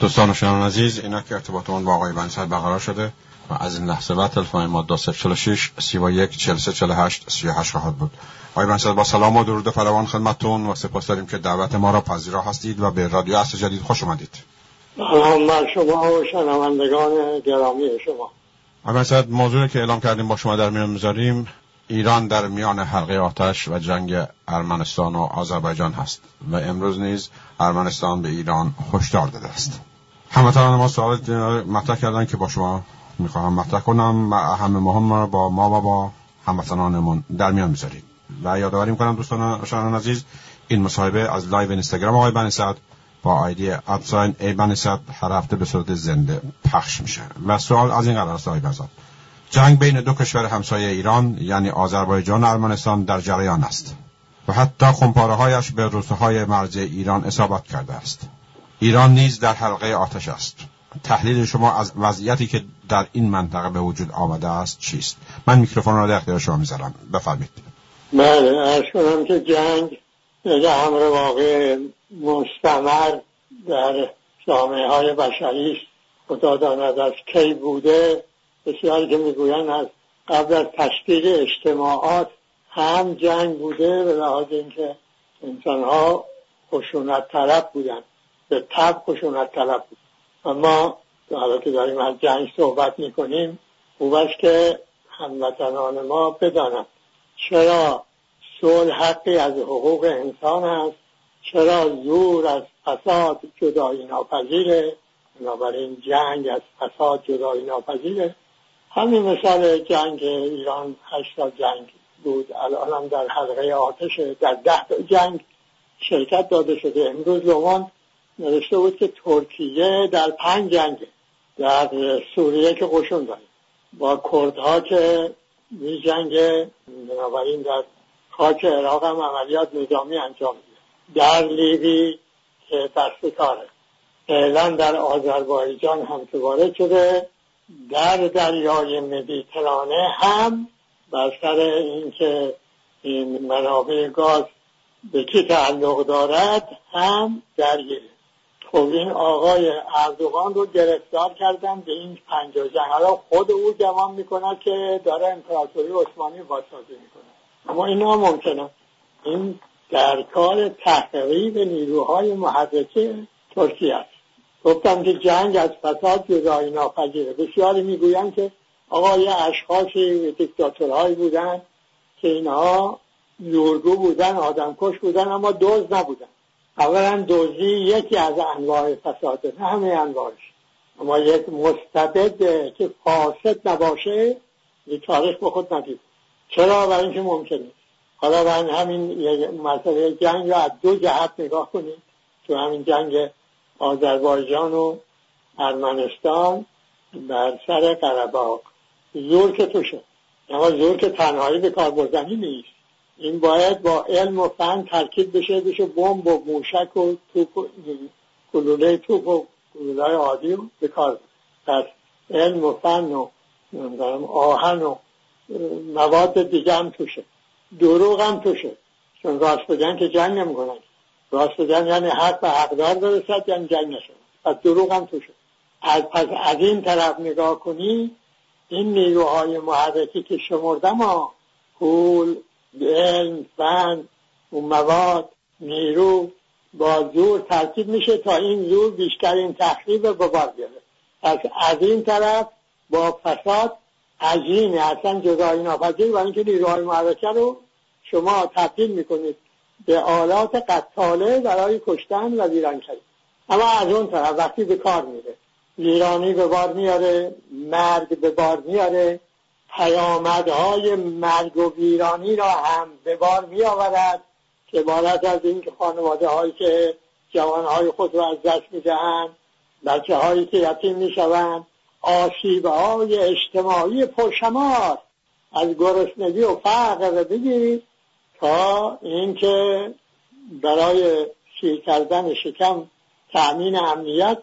دوستان و شنوندگان عزیز اینا که ارتباطمون با آقای بنسل برقرار شده و از این لحظه بعد تلفن ما 246 31 43 48 38 خواهد بود. آقای بنسل با سلام و درود فراوان خدمتتون و سپاس داریم که دعوت ما را پذیرا هستید و به رادیو اصل جدید خوش اومدید. سلام بر شما و شنوندگان گرامی شما. آقای بنسل موضوعی که اعلام کردیم با شما در میان می‌ذاریم ایران در میان حلقه آتش و جنگ ارمنستان و آذربایجان هست و امروز نیز ارمنستان به ایران هشدار داده است. هموطنان ما سوال مطرح کردن که با شما می‌خواهم مطرح کنم و اهم مهم با ما و با هموطنانمون در میان می‌ذاریم. و یادآوری می‌کنم دوستان شنوندگان عزیز این مصاحبه از live اینستاگرام آقای بنی با ID at sign A بنی هر هفته به صورت زنده پخش میشه. و سوال از این قرار است آقای جنگ بین دو کشور همسایه ایران یعنی آذربایجان و ارمنستان در جریان است و حتی خمپاره هایش به روستاهای مرزی ایران اصابت کرده است. ایران نیز در حلقه آتش است. تحلیل شما از وضعیتی که در این منطقه به وجود آمده است چیست؟ من میکروفون را در اختیار شما می‌ذارم. بفرمایید. بله ارز کنم که جنگ یک امر واقع مستمر در جامعه های بشری است. خدا داند از کی بوده. بسیاری که می‌گویند از قبل از تشکیل اجتماعات هم جنگ بوده به لحاظ اینکه انسانها خشونت طلب بودن به تب خشونت طلب بود. اما حالا که داریم از جنگ صحبت می‌کنیم خوب است که هموطنان ما بدانند چرا صلح حقی از حقوق انسان است چرا زور از فساد جدایی ناپذیره بنابراین جنگ از فساد جدایی ناپذیره. همین مثال جنگ ایران هشتا جنگ بود الان هم در حلقه آتش در ده جنگ شرکت داده شده. امروز لومان نوشته بود که ترکیه در پنج جنگ در سوریه که قشون داره. با کردها که می جنگ بنابراین در خاک عراق هم عملیات نظامی انجام میده. در لیبی که دست کاره. فعلا در آذربایجان هم که وارد شده. در دریای مدیترانه هم بر سر اینکه این منابع گاز به کی تعلق دارد هم درگیره. خب این آقای اردوغان رو گرفتار کردن به این پنجاه جنگ حالا خود او گمان می‌کنه که داره امپراتوری عثمانی بازسازی می‌کنه. اما اینا ممکنه. این در کار تحقیق نیروهای محرکه ترکیه است. گفتم که جنگ از فساد جدایی ناپذیره. بسیاری می‌گویند که آقا یه اشخاصی بودن که اینها زورگو بودن آدمکش بودن اما دوز نبودن. اولا دوزی یکی از انواع فساده نه همه انواعش اما یک مستبد که فاسد نباشه تاریخ به خود ندید. چرا؟ برای اینکه ممکنه. حالا من همین مسئله جنگ رو از دو جهت نگاه کنیم. تو همین جنگ آذربایجان و ارمنستان بر سر قرباق زور که توشه اما زور که تنهایی به کار بردنی نیست. این باید با علم و فن ترکیب بشه بشه بمب و موشک و توپ و گلوله توپ و گلوله عادی رو به کار پس علم و فن و آهن و مواد دیگه هم توشه. دروغ هم توشه. چون راست بگن که جنگ نمی‌کنن. راست بگن یعنی حق به حقدار برسد یعنی جنگ نشد پس دروغ هم توشه. از پس از این طرف نگاه کنی این نیروهای محرکی که شمردم ها پول علم فن و مواد نیرو با زور ترکیب میشه تا این زور بیشترین تخریب به بار بیاره. پس از این طرف با فساد عجین اصلا جدایی ناپذیر و اینکه نیروهای محرکه رو شما تبدیل می‌کنید به آلات قتاله برای کشتن و ویران کردن اما از اون طرف وقتی به کار میره ویرانی به بار میاره مرگ به بار میاره پیامدهای مرگ و ویرانی را هم به بار میآورد که بالت از اینکه خانواده هایی که جوانهای خود را از دست می‌دهند بچه هایی که یتیم می‌شوند آسیب های اجتماعی پرشمار از گرسنگی و فقر بگیرید تا اینکه برای سیر کردن شکم تأمین امنیت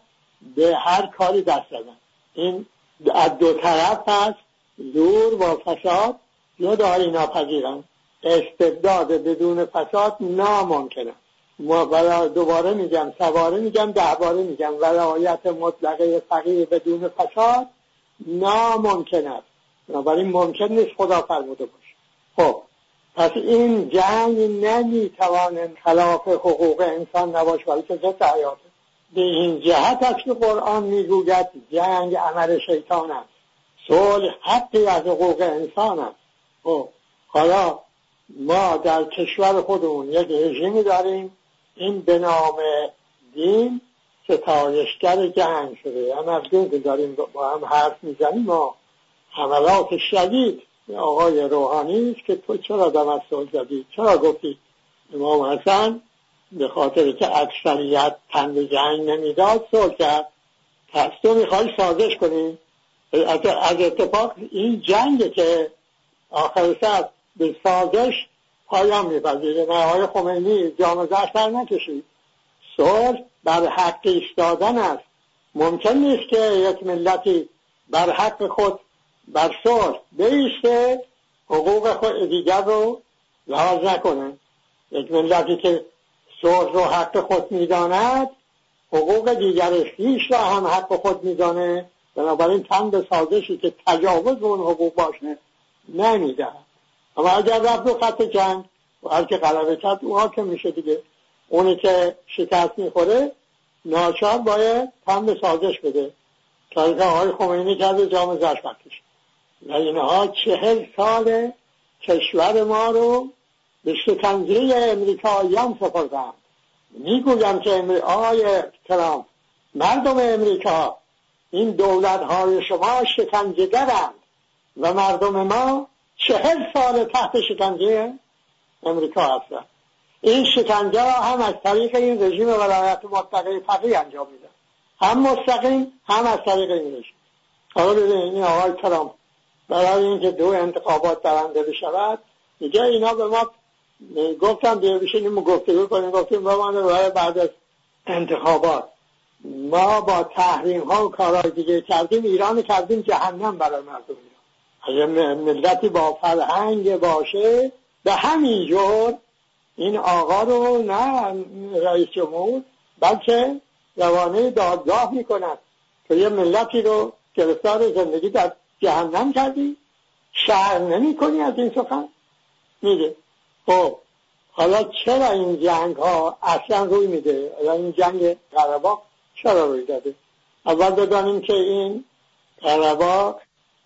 به هر کاری دست زدن این از دو طرف هست زور با فساد داری ناپذیرن استبداد بدون فساد ناممکنه. ما دوباره میگم سواره میگم ده باره میگم. ولایت مطلقه فقیه بدون فساد ناممکن است. بنابراین ممکن نیست خدا فرموده باشه. خب پس این جنگ نمی‌توانه خلاف حقوق انسان نباشه. بلکه ضد حیاته؟ به این جهت است که قرآن می‌گوید جنگ عمل شیطان است. صلح حقی از حقوق انسان است. خب حالا ما در کشور خودمون یک رژیمی داریم. این به نام دین ستایشگر جنگ شده. یعنی از دین که داریم با هم حرف می‌زنیم ما حملات شدید. آقای روحانی است که تو چرا دمستون زدی؟ چرا گفتی امام حسن به خاطر که اکثریت تن جنگ نمی‌داد صلح کرد؟ پس تو می‌خوای سازش کنی؟ از اتفاق این جنگ که آخر سر به سازش پایان میپذیره نه آقای خمینی جام در نکشید صلح بر حق ایستادن است. ممکن نیست که یک ملتی بر حق خود بر صلح بیسته حقوق خود دیگر رو لحاظ نکنه. یک ملتی که صلح رو حق خود می‌داند حقوق دیگر خیش را هم حق خود میدانه بنابراین به سازشی که تجاوز اون حقوق باشه نمیده اما اگر رفت رو خط جنگ و هر که غلبه کرد او حاکم میشه دیگه. اونی که شکست می‌خوره ناچار باید تن به سازش بده. تا آقای خمینی کرده جام زش بکشه و اینها چهل سال کشور ما رو به شکنجه امریکاییان سپردن می‌گویم که آقای ترامپ مردم امریکا این دولت های شما شکنجهگرند و مردم ما چهل سال تحت شکنجه امریکا هستند. این شکنجه هم از طریق این رژیم ولایت مطلقه فقیه انجام میده هم مستقیم هم از طریق این رژیم. حالا ببینید این آقای ترامپ برای اینکه دو انتخابات برنده بشود میگه اینا به ما گفتم بیا بشینیم گفتگو کنیم گفتیم من برای بعد از انتخابات. ما با تحریم ها و کارهای دیگه کردیم ایران کردیم جهنم برای مردم. اگه ملتی با فرهنگ باشه به همین جور این آقا رو نه رئیس جمهور بلکه روانه دادگاه می‌کند که یه ملتی رو گرفتار زندگی در جهنم کردی. شهر نمی کنی از این سخن؟ میده خب حالا چرا این جنگ ها اصلا روی میده؟ این جنگ قرباق چرا روی داده؟ اول بدانیم که این قرباق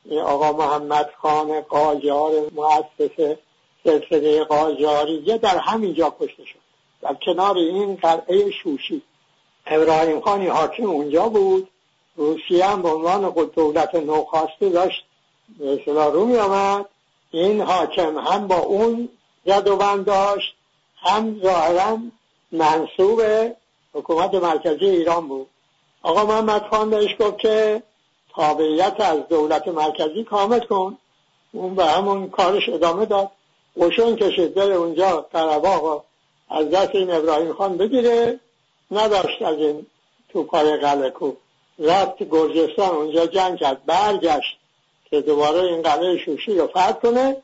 این آقا محمد خان قاجار مؤسس سلسله قاجاریه در همینجا کشته شد. در کنار این قلعه شوشی. ابراهیم خانی حاکم اونجا بود. روسیه هم به عنوان دولت نوخواسته داشت. به رو می آمد. این حاکم هم با اون زد و داشت هم ظاهرا منصوب حکومت مرکزی ایران بود. آقا محمد خان بهش گفت که تابعیت از دولت مرکزی کامل کن. اون به همون کارش ادامه داد. قشون کشید بره اونجا قرباق از دست این ابراهیم خان بگیره. نداشت از این تو پای قلعه کو. رفت گرجستان اونجا جنگ کرد. برگشت که دوباره این قلعه شوشی رو فتح کنه.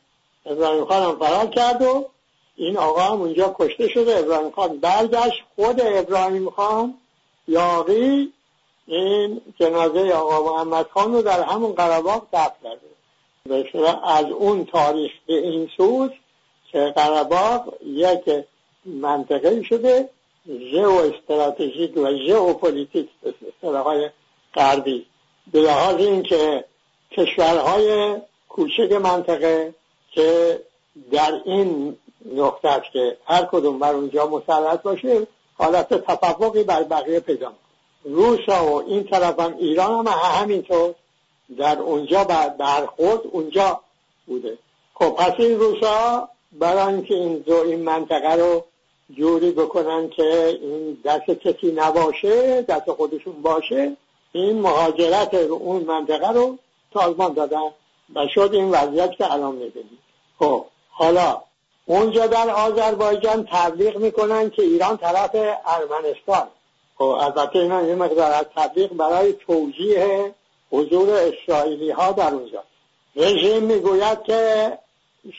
ابراهیم خان هم فرار کرد و این آقا هم اونجا کشته شده ابراهیم خان برگشت خود ابراهیم خان یاقی این جنازه آقا محمد خان رو در همون قرباق دفت کرده. از اون تاریخ به این سوز که قرباق یک منطقه شده ژئو استراتژیک و ژئو پلیتیک های غربی. به لحاظ اینکه کشورهای کوچک منطقه که در این نقطه که هر کدوم بر اونجا مسلط باشه حالت تفوقی بر بقیه پیدا روس و این طرف هم ایران هم همینطور. در اونجا برخورد اونجا بوده. خب پس این روسا برای اینکه این دو این منطقه رو جوری بکنن که این دست کسی نباشه دست خودشون باشه این مهاجرت اون منطقه رو سازمان دادن و شد این وضعیت که الان می‌بینید خب حالا اونجا در آذربایجان تبلیغ می‌کنن که ایران طرف ارمنستان. خب البته اینا یه مقدار از تبلیغ برای توجیه حضور اسرائیلی ها در اونجا. رژیم می‌گوید که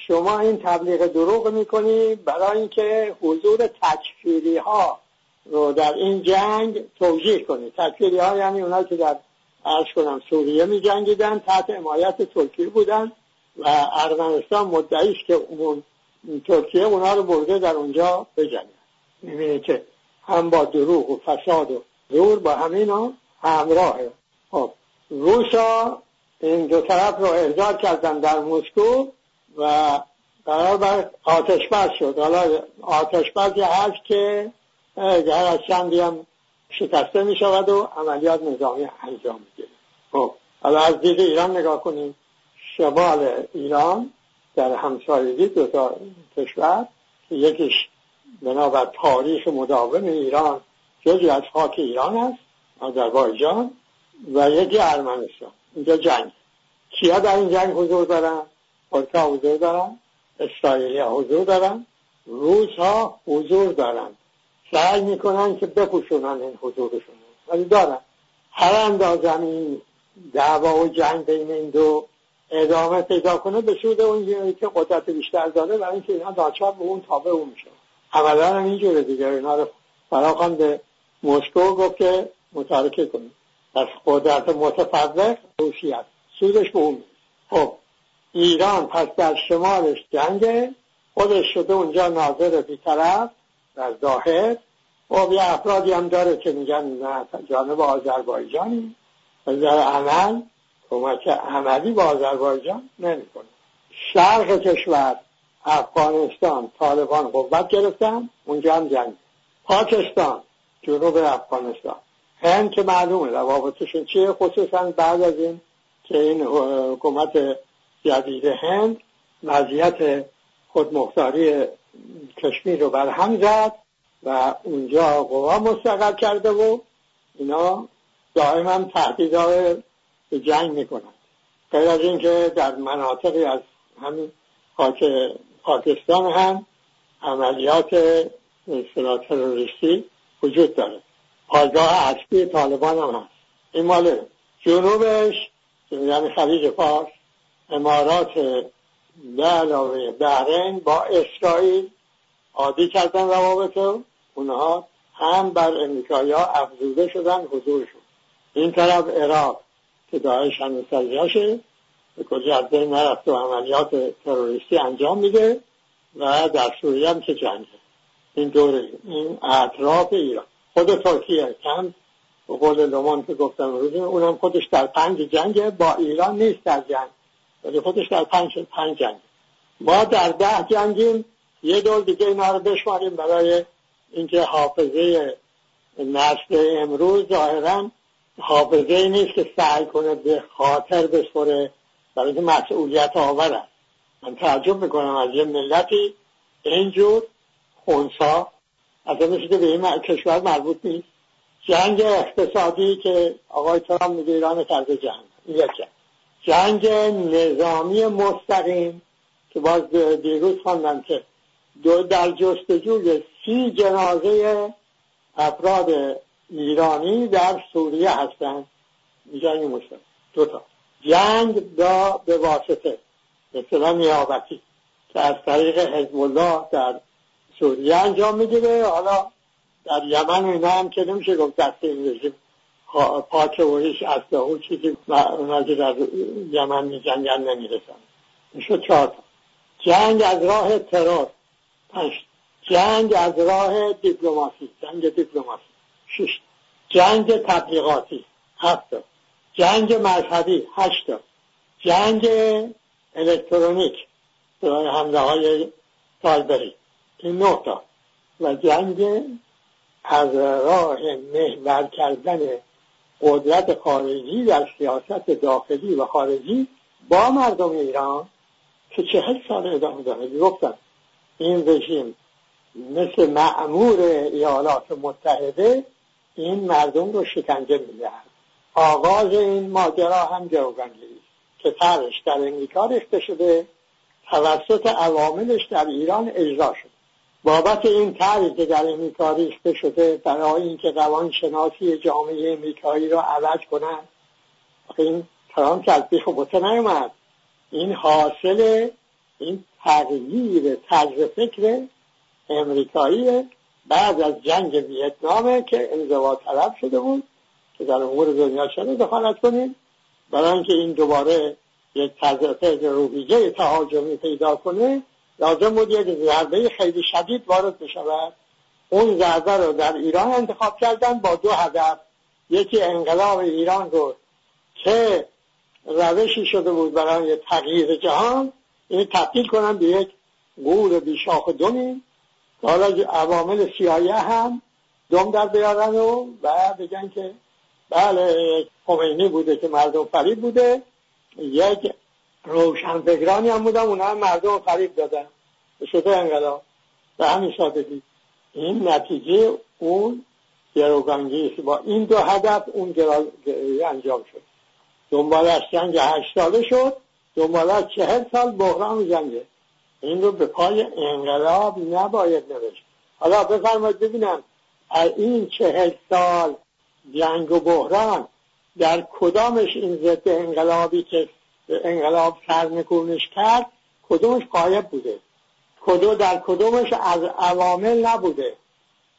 شما این تبلیغ دروغ می‌کنی برای اینکه حضور تکفیری ها رو در این جنگ توجیه کنید تکفیری ها یعنی اونایی که در عرض کنم سوریه می جنگیدن تحت حمایت ترکیه بودن و ارمنستان مدعی که اون ترکیه اونا رو برده در اونجا بجنگن می‌بینید که هم با دروغ و فساد و زور با همینا همراهه خب روسا این دو طرف رو احضار کردن در مسکو و قرار بر آتش بس شد. حالا آتش بس هست که در از چندی هم شکسته می شود و عملیات نظامی انجام می‌گیره. خب حالا از دید ایران نگاه کنیم. شمال ایران در همسایگی دو تا کشور یکیش بنابر تاریخ مداوم ایران جزی از خاک ایران است آذربایجان و یکی ارمنستان. اینجا جنگ. کیا در این جنگ حضور دارن؟ ترکا حضور دارن اسرائیلی حضور دارن روس ها حضور دارن. سعی می‌کنن که بپوشونن این حضورشون. ولی دارن. هر اندازه این دعوا و جنگ بین این دو ادامه پیدا کنه به سود اون که قدرت بیشتر داره و اینکه اینا داچار به اون تابع اون میشه. عملا هم اینجوره دیگه اینا رو فراخان به مسکو گفت که متارکه کنید پس قدرت متفرق روسیه است. سودش به اون خب ایران پس در شمالش جنگه خودش شده اونجا ناظر بیطرف در ظاهر. خب یه افرادی هم داره که میگن نه جانب آذربایجانی. و در عمل کمک عملی با آذربایجان نمی‌کنه. شرق کشور افغانستان طالبان قوت گرفتن اونجا هم جنگ. پاکستان جنوب افغانستان. هند که معلومه روابطشون چیه خصوصا بعد از این که این حکومت جدید هند وضعیت خودمختاری کشمیر رو بر هم زد و اونجا قوا مستقر کرده و اینا دائما تهدیدهای به جنگ می‌کنن غیر از اینکه در مناطقی از همین خاک پاکستان هم عملیات اصطلاح تروریستی وجود داره. پایگاه اصلی طالبان هم هست. این مال جنوبش یعنی خلیج فارس امارات به علاوه بحرین با اسرائیل عادی کردن روابط اونها هم بر امریکایی ها افزوده شدن حضورشون این طرف عراق که داعش هنوز سریعشه به کلی از بین نرفت و عملیات تروریستی انجام میده و در سوریه هم که جنگه. این دوره این اطراف ایران. خود ترکیه کم. به قول لومان که گفتم روز اونم خودش در پنج جنگه. با ایران نیست در جنگ. ولی خودش در پنج, پنج جنگ. ما در ده جنگیم. یه دور دیگه اینا رو بشماریم برای اینکه حافظه نسل امروز ظاهرا حافظه نیست که سعی کنه به خاطر بسپره برای اینکه مسئولیت آور است. من تعجب می‌کنم از یه ملتی اینجور خونسا. از مثل که به این کشور مربوط نیست. جنگ اقتصادی که آقای ترام میگه ایران کرده جنگ. یکی جنگ. نظامی مستقیم که باز دیروز خواندم که دو در جستجوی سی جنازه افراد ایرانی در سوریه هستند. جنگ مستقیم دو تا. جنگ دا به واسطه. مثلا نیابتی. که از طریق حزب الله در سوریه انجام می‌گیره حالا در یمن و اینا هم که نمیشه گفت دست این رژیم. پاک و هیچ و چیزی اونا که در یمن میجنگن نمی‌رسن. میشه چهار جنگ از راه ترور. پنج جنگ از راه دیپلماسی. جنگ دیپلماسی. شش جنگ تبلیغاتی هفت جنگ مذهبی هشت جنگ الکترونیک برای حمله های سایبری این نه تا. و جنگ از راه محور کردن قدرت خارجی در سیاست داخلی و خارجی با مردم ایران که چهل سال ادامه داره. گفتم این رژیم مثل معمور ایالات متحده این مردم رو شکنجه می‌دهد. آغاز این ماجرا هم جوگندی که ترش در امریکا ریخته شده توسط عواملش در ایران اجرا شد. بابت این طرحی که در امریکا ریخته شده برای اینکه روانشناسی جامعه امریکایی را عوض کنند این ترامپ از بیخ نیومد. این حاصل این تغییر طرز فکر امریکایی بعد از جنگ ویتنامه که انزوا طلب شده بود که در امور دنیا چه دخالت کنیم؟ برای اینکه این دوباره یک فکر روحیه تهاجمی پیدا کنه لازم بود یک ضربه خیلی شدید وارد بشود. اون ضربه رو در ایران انتخاب کردن با دو هدف. یکی انقلاب ایران رو که روشی شده بود برای تغییر جهان. این تبدیل کنن به یک گور بیشاخ دمی حالا عوامل سیایه هم دم در بیارن و و بگن که بله خمینی بوده که مردم فریب بوده. یک روشنفکرانی هم بودن اونا هم مردم فریب دادن. به شده انقلاب. به همین سادگی. این نتیجه اون گروگانگی با این دو هدف اون گروگانگی انجام شد. دنبالش جنگ هشت ساله شد. دنبالش چهل سال بحران جنگه این رو به پای انقلاب نباید نوشت. حالا بفرمایید ببینم این چهل سال جنگ و بحران در کدامش این ضد انقلابی که انقلاب سرنگونش کرد کدومش قایب بوده؟ کدو در کدومش از عوامل نبوده؟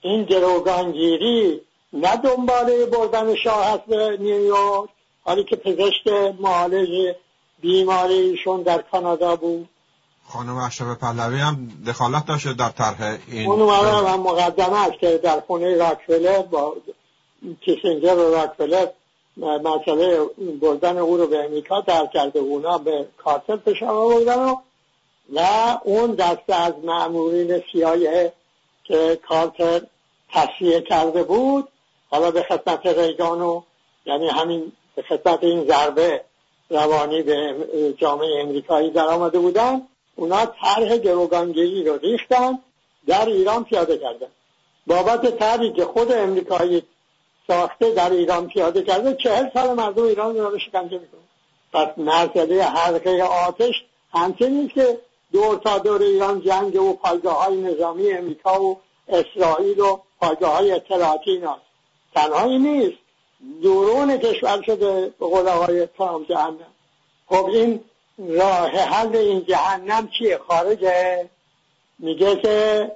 این گروگانگیری نه دنباله بردن شاه هست به نیویورک حالی که پزشک معالج بیماری ایشون در کانادا بود. خانم اشرف پهلوی هم دخالت داشته در طرح این اون هم مقدمه است که در خونه راکفلر با کیسینجر و راکفلر مسئله بردن او رو به امریکا در کرده اونا به کارتر پشما بردن و و اون دسته از معمولین سیایه که کارتر تصویه کرده بود حالا به خدمت ریگان و یعنی همین به خدمت این ضربه روانی به جامعه امریکایی در آمده بودن. اونا طرح گروگانگیری رو ریختن در ایران پیاده کردن. بابت طرحی که خود امریکایی ساخته در ایران پیاده کرده چهل سال مردم ایران رو شکنجه می‌کنه پس مسئله حلقه آتش همچنین که دور تا دور ایران جنگ و پایگاه های نظامی امریکا و اسرائیل و پایگاه های اطلاعاتی اینا. تنهایی نیست. دورون کشور شده به قول آقای ترامپ جهنم. خب این راه حل این جهنم چیه؟ خارجه. میگه که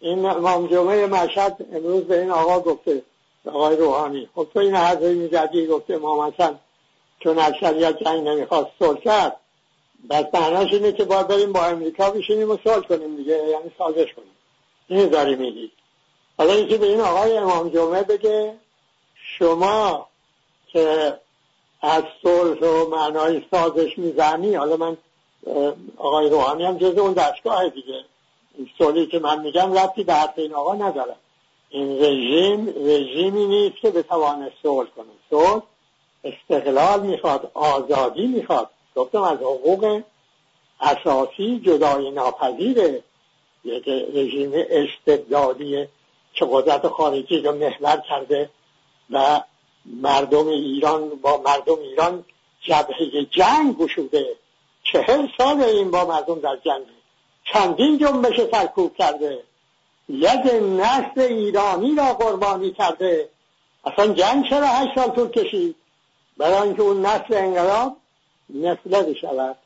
این امام جمعه مشهد امروز به این آقا گفته آقای روحانی. خب تو این حرفی می‌زدی گفته امام حسن چون اکثریت جنگ نمی‌خواست صلح کرد بس معناش اینه که باید بریم با امریکا بشینیم و صلح کنیم دیگه یعنی سازش کنیم. این داری میگی. حالا اینکه به این آقای امام جمعه بگه شما که از صلح و معنای سازش می‌زنی. حالا من آقای روحانی هم جز اون دستگاه دیگه. صلحی که من میگم ربطی به حرف این آقا ندارم این رژیم رژیمی نیست که بتوانه صلح کنه. صلح استقلال می‌خواد آزادی می‌خواد. گفتم از حقوق اساسی جدای ناپذیره. یک رژیم استبدادی که قدرت خارجی رو محور کرده و مردم ایران با مردم ایران جبهه جنگ گشوده. چهل سال این با مردم در جنگ. چندین جنبش سرکوب کرده. یک نسل ایرانی را قربانی کرده. اصلا جنگ چرا هشت سال طول کشید؟ برای اینکه اون نسل انقلاب نسل شود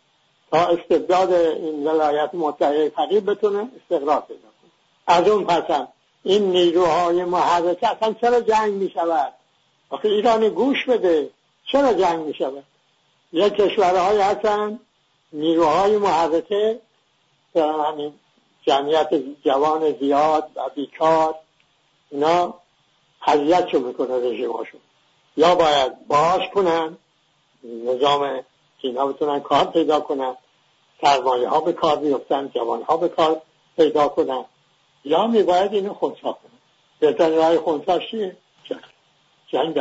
تا استبداد این ولایت متحده فقیب بتونه استقرار پیدا کنه. از اون پسم این نیروهای محرکه اصلا چرا جنگ می شود آخه ایرانی گوش بده. چرا جنگ می شود یک کشورهای هستن نیروهای محرکه جمعیت جوان زیاد و بیکار اینا حضیتشو می‌کنه رژیماشون یا باید باش کنن نظام اینا بتونن کار پیدا کنن سرمایه ها به کار بیفتن جوان ها به کار پیدا کنن. یا میباید اینو خونسا کنن. بهترین رای خونسا چیه؟ جنگ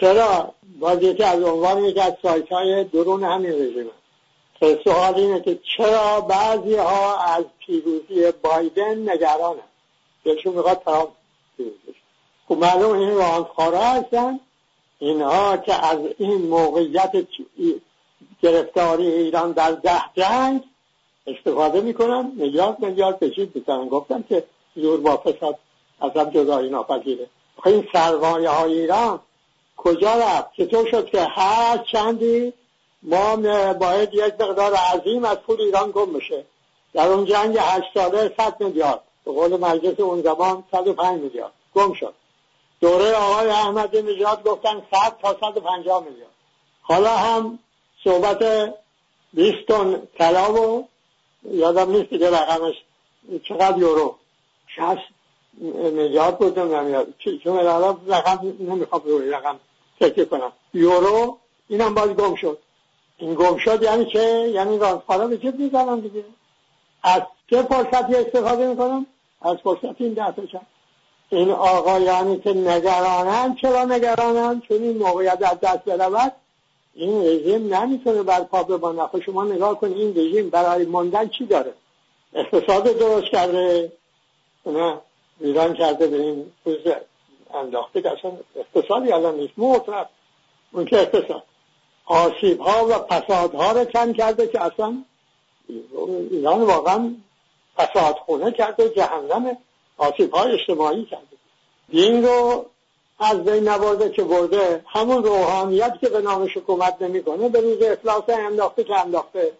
چرا؟ یکی از عنوان یکی از سایت های درون همین رژیم. سوال اینه که چرا بعضی ها از پیروزی بایدن نگران هست دلشون می‌خواد ترامپ پیروز خب معلوم این راندخواره هستن. اینها که از این موقعیت گرفتاری ایران در ده جنگ استفاده می‌کنن میلیارد میلیارد بشید بزنن گفتم که زور با فساد از هم جدایی ناپذیره. خب خیلی سرمایه های ایران کجا رفت؟ چطور شد که هر چندی ما باید یک مقدار عظیم از پول ایران گم بشه. در اون جنگ هشت ساله 100 میلیارد. به قول مجلس اون زمان 105 میلیارد. گم شد. دوره آقای احمدی نژاد گفتن 100 تا 150 میلیارد. حالا هم صحبت 20 تن طلا و یادم نیست دیگه رقمش چقدر یورو. 60 نجات بودم نمیاد چون الان رقم نمی‌خوام روی رقم تکیه کنم یورو اینم باز گم شد این گم شد یعنی چه؟ یعنی رانفارا به چه می‌زنم دیگه از چه فرصتی استفاده می‌کنم؟ از فرصت این دستشم این آقا یعنی که نگرانن چرا نگرانن؟ چون این موقعیت از دست برود این رژیم نمی‌تونه بر پا خب شما نگاه کنید این رژیم برای ماندن چی داره؟ اقتصاد درست کرده؟ نه ایران کرده به این روز انداخته که اصلا اقتصادی الان نیست. مطرف اون که اقتصاد. آسیب ها و پساد ها رو کم کرده که اصلا ایران واقعا فساد خونه کرده جهنم آسیب های اجتماعی کرده. دین رو از بین نبرده که برده همون روحانیت که به نامش حکومت نمی‌کنه به روز افلاس انداخته که انداخته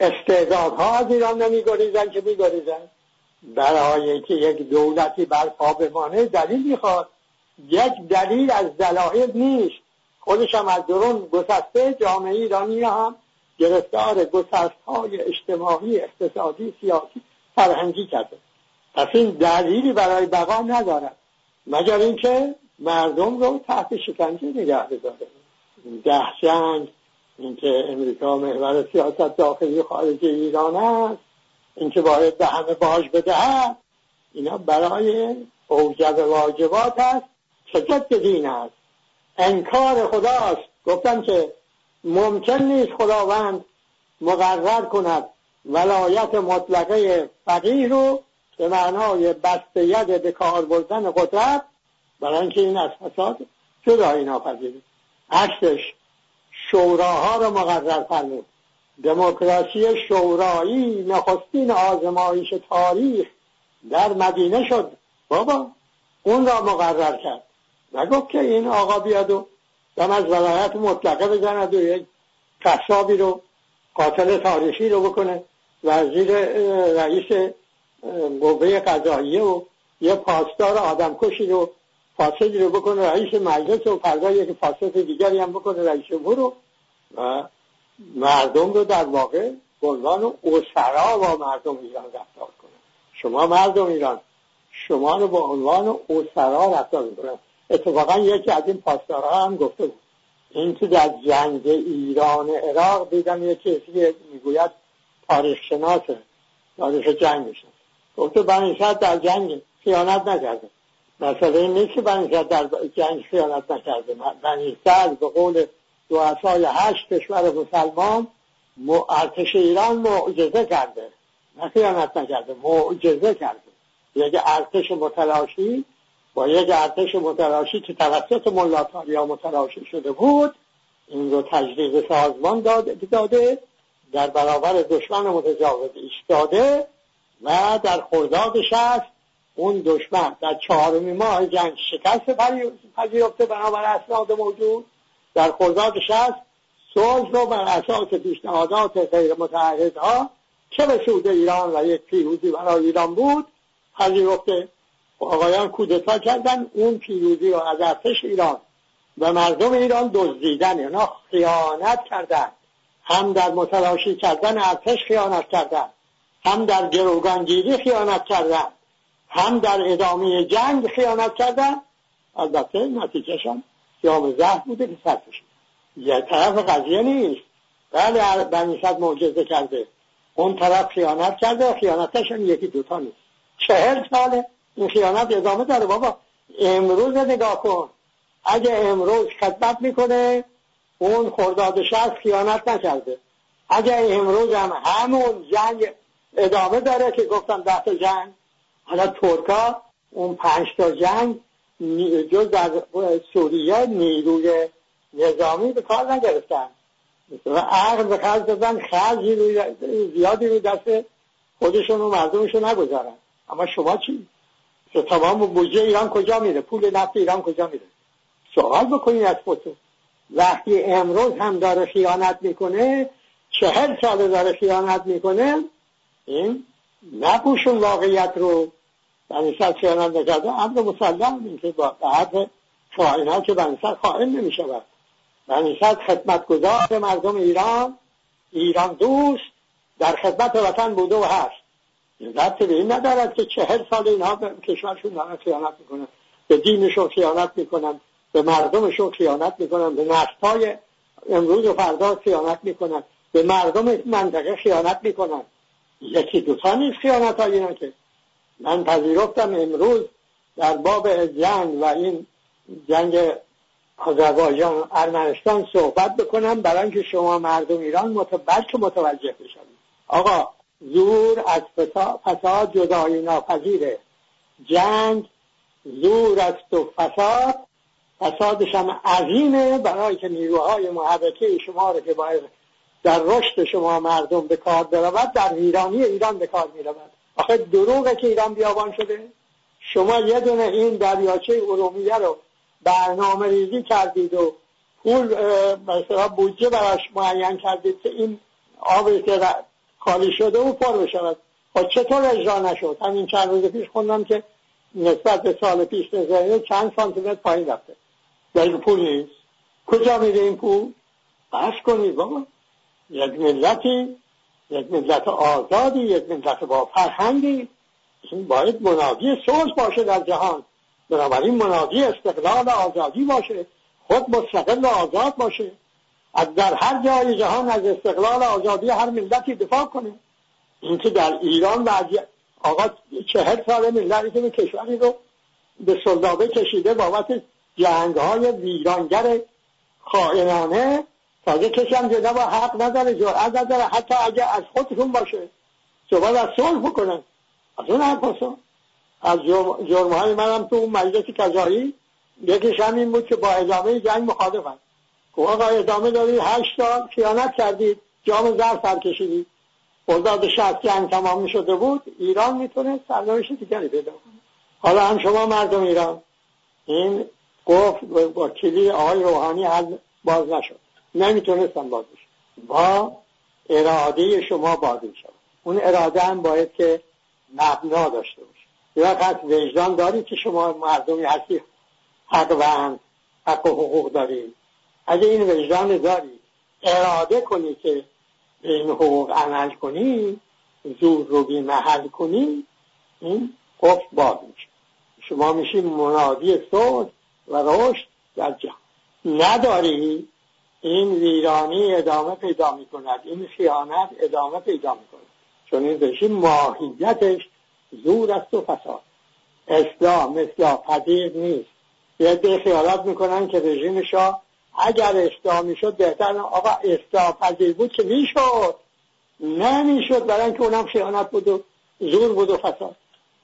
استعدادها از ایران نمیگریزن که میگریزن. برای که یک دولتی بر پا بمانه دلیل می‌خواد. یک دلیل از دلایل نیست. خودش هم از درون گسسته جامعه ایرانی هم گرفتار گسست های اجتماعی اقتصادی سیاسی فرهنگی کرده. پس این دلیلی برای بقا ندارد. مگر اینکه مردم رو تحت شکنجه نگه بداره ده جنگ اینکه امریکا محور سیاست داخلی خارجی ایران است. اینکه باید به همه باج بدهد اینا برای اوجب واجبات است که ضد دین است انکار خداست. گفتن که ممکن نیست خداوند مقرر کند ولایت مطلقه فقیه رو به معنای بسته ید به کار بردن قدرت برای اینکه این از فساد جدایی ناپذیره. عکسش شوراها رو مقرر فرمود. دموکراسی شورایی نخستین آزمایش تاریخ در مدینه شد. بابا اون را مقرر کرد. نگفت که این آقا بیاد و دم از ولایت مطلقه بزند و یک قصابی رو قاتل تاریخی رو بکنه. وزیر رئیس قوه قضاییه و یه پاسدار آدمکشی رو فاسدی رو بکنه رئیس مجلس و فردا یک فاسد دیگری هم بکنه رئیس رو. و مردم رو در واقع به عنوان اسرا با مردم ایران رفتار کنه شما مردم ایران شما رو به عنوان اسرا رفتار می‌کنن. اتفاقا یکی از این پاسدارها هم گفته بود. این تو در جنگ ایران عراق دیدم یه کسی می‌گوید تاریخ شناسه تاریخ جنگ میشه گفته بنیشت در جنگ خیانت نکرده. مثلا این نیست که بنیشت در جنگ خیانت نکرده. بنیشت به قول رؤسای هشت کشور مسلمان ارتش ایران معجزه کرده. نه خیانت نکرده معجزه کرده. یک ارتش متلاشی با یک ارتش متلاشی که توسط ملاتاریا متلاشی شده بود این رو تجدید سازمان داده, در برابر دشمن متجاوز ایستاده و در خرداد شست اون دشمن در چهارمی ماه جنگ شکست پذیرفته بنابر اسناد موجود. در شست صلح رو بر اساس پیشنهادات غیر متعهدها که به سود ایران و یک پیروزی برای ایران بود؟ پذیرفته آقایان کودتا کردن اون پیروزی رو از ارتش ایران و مردم ایران دزدیدن اینا خیانت کردن. هم در متلاشی کردن ارتش خیانت کردن. هم در گروگانگیری خیانت کردن. هم در ادامه جنگ خیانت کردن. البته نتیجهشان سیام زهر بوده که سر یه طرف قضیه نیست. بله بنی معجزه کرده. اون طرف خیانت کرده خیانتش هم یکی دوتا نیست. چهل ساله این خیانت ادامه داره. بابا امروز نگاه کن. اگه امروز خدمت می‌کنه اون خرداد شهر خیانت نکرده. اگه امروز هم همون جنگ ادامه داره که گفتم ده تا جنگ. حالا ترکا اون پنج تا جنگ جز در سوریه نیروی نظامی به کار نگرفتن. و عقل به خرج دادن خرجی زیادی روی دست خودشون و مردمشون نگذارن. اما شما چی؟ تمام بودجه ایران کجا میره؟ پول نفت ایران کجا میره؟ سوال بکنید از خودتون. وقتی امروز هم داره خیانت می‌کنه چهل ساله داره خیانت می‌کنه این نپوشون واقعیت رو. بنی صد خیانت نکرده امر مسلم این که با حرف خائنات که بنی صد خائن نمی‌شود. بنی صد خدمتگزار مردم ایران ایران دوست در خدمت وطن بوده و هست. ربط به این ندارد که چهل سال اینها به کشورشون دارن خیانت می‌کنن به دینشون خیانت می‌کنن به مردمشون خیانت می‌کنن به نسلهای امروز و فردا خیانت می‌کنن به مردم منطقه خیانت می‌کنن. یکی دوتا نیست خیانت های که من پذیرفتم امروز در باب جنگ و این جنگ آذربایجان ارمنستان صحبت بکنم برای اینکه شما مردم ایران متوجه متوجه بشوید. آقا زور از فساد جدایی ناپذیره. جنگ زور است و فساد فسادش هم عظیمه برای که نیروهای محرکه شما رو که باید در رشد شما مردم به کار برود در ویرانی ایران به کار می‌رود. آخه دروغه که ایران بیابان شده. شما یه دونه این دریاچه ارومیه رو برنامه ریزی کردید و پول مثلا بودجه براش معین کردید که این آبی که خالی شده و پر بشود. خب چطور اجرا نشد؟ همین چند روز پیش خوندم که نسبت به سال پیش نزایه چند سانتیمتر پایین رفته. در پول نیست. کجا میره این پول؟ بس کنید بابا. یک ملتی یک ملت آزادی یک ملت با فرهنگی. باید منادی صلح باشه در جهان. بنابراین منادی استقلال آزادی باشه. خود مستقل و آزاد باشه. از در هر جای جهان از استقلال آزادی هر ملتی دفاع کنه. اینکه در ایران و آقا چهل سال ملتی که کشوری رو به سلدابه کشیده بابت جنگ های ویرانگر خائنانه تازه کسی هم جدا با حق نداره جرأت نداره حتی اگه از خودشون باشه. صحبت از صلح بکنن. از اون حرف از جرم های منم تو اون مجلس کذایی یکیش همین بود که با ادامه جنگ مخالفن. که آقا ادامه داری هشت سال خیانت کردید جام زر سر کشیدید به شهست جنگ تمام شده بود ایران می‌تونه سرنوشت دیگری پیدا حالا هم شما مردم ایران. این گفت با کلی آقای روحانی حل باز نشد. نمی‌تونستن باز بشه با اراده شما باز شد. اون اراده هم باید که مبنا داشته باشه. یا وقت وجدان دارید که شما مردمی هستی حق و حق و حقوق دارید. اگه این وجدان داری اراده کنی که به این حقوق عمل کنی زور رو بی محل کنی این قفل باز میشه. شما میشی منادی صلح و رشد در جهان. نداری؟ این ویرانی ادامه پیدا می‌کند این خیانت ادامه پیدا می‌کند. چون این بشی ماهیتش زور است و فساد. اسلام مثل پذیر نیست. یه خیالات می‌کنن که رژیم شاه اگر اسلامی شد بهتر. آقا اصلاح پذیر بود که می‌شد. نمی‌شد برای اینکه اونم خیانت بود و زور بود و فساد.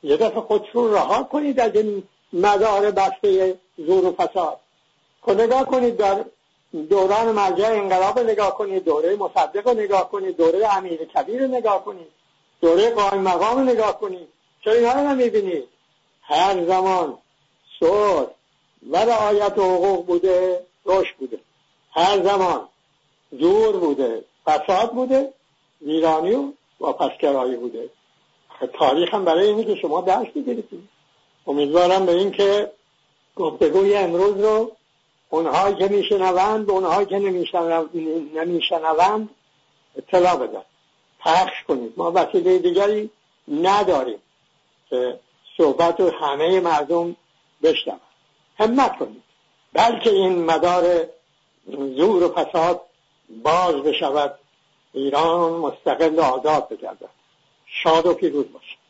یه دفعه خودشون رها کنید از این مدار بسته زور و فساد. که خب نگاه کنید در دوران مرجع انقلاب نگاه کنید دوره مصدق رو نگاه کنید دوره امیر کبیر رو نگاه کنید دوره قائم مقام رو نگاه کنید چرا اینها رو نمی‌بینید هر زمان صور و رعایت حقوق بوده روش بوده. هر زمان دور بوده فساد بوده ویرانی و واپسگرایی بوده. تاریخ هم برای اینه که شما درس بگیرید امیدوارم به این که گفتگوی امروز رو اونهایی که میشنوند به اونهایی که نمیشنوند اطلاع بدن. پخش کنید. ما وسیله دیگری نداریم که صحبت همه مردم بشنوند. همت کنید. بلکه این مدار زور و فساد باز بشود. ایران مستقل آزاد بگردد. شاد و پیروز باشد.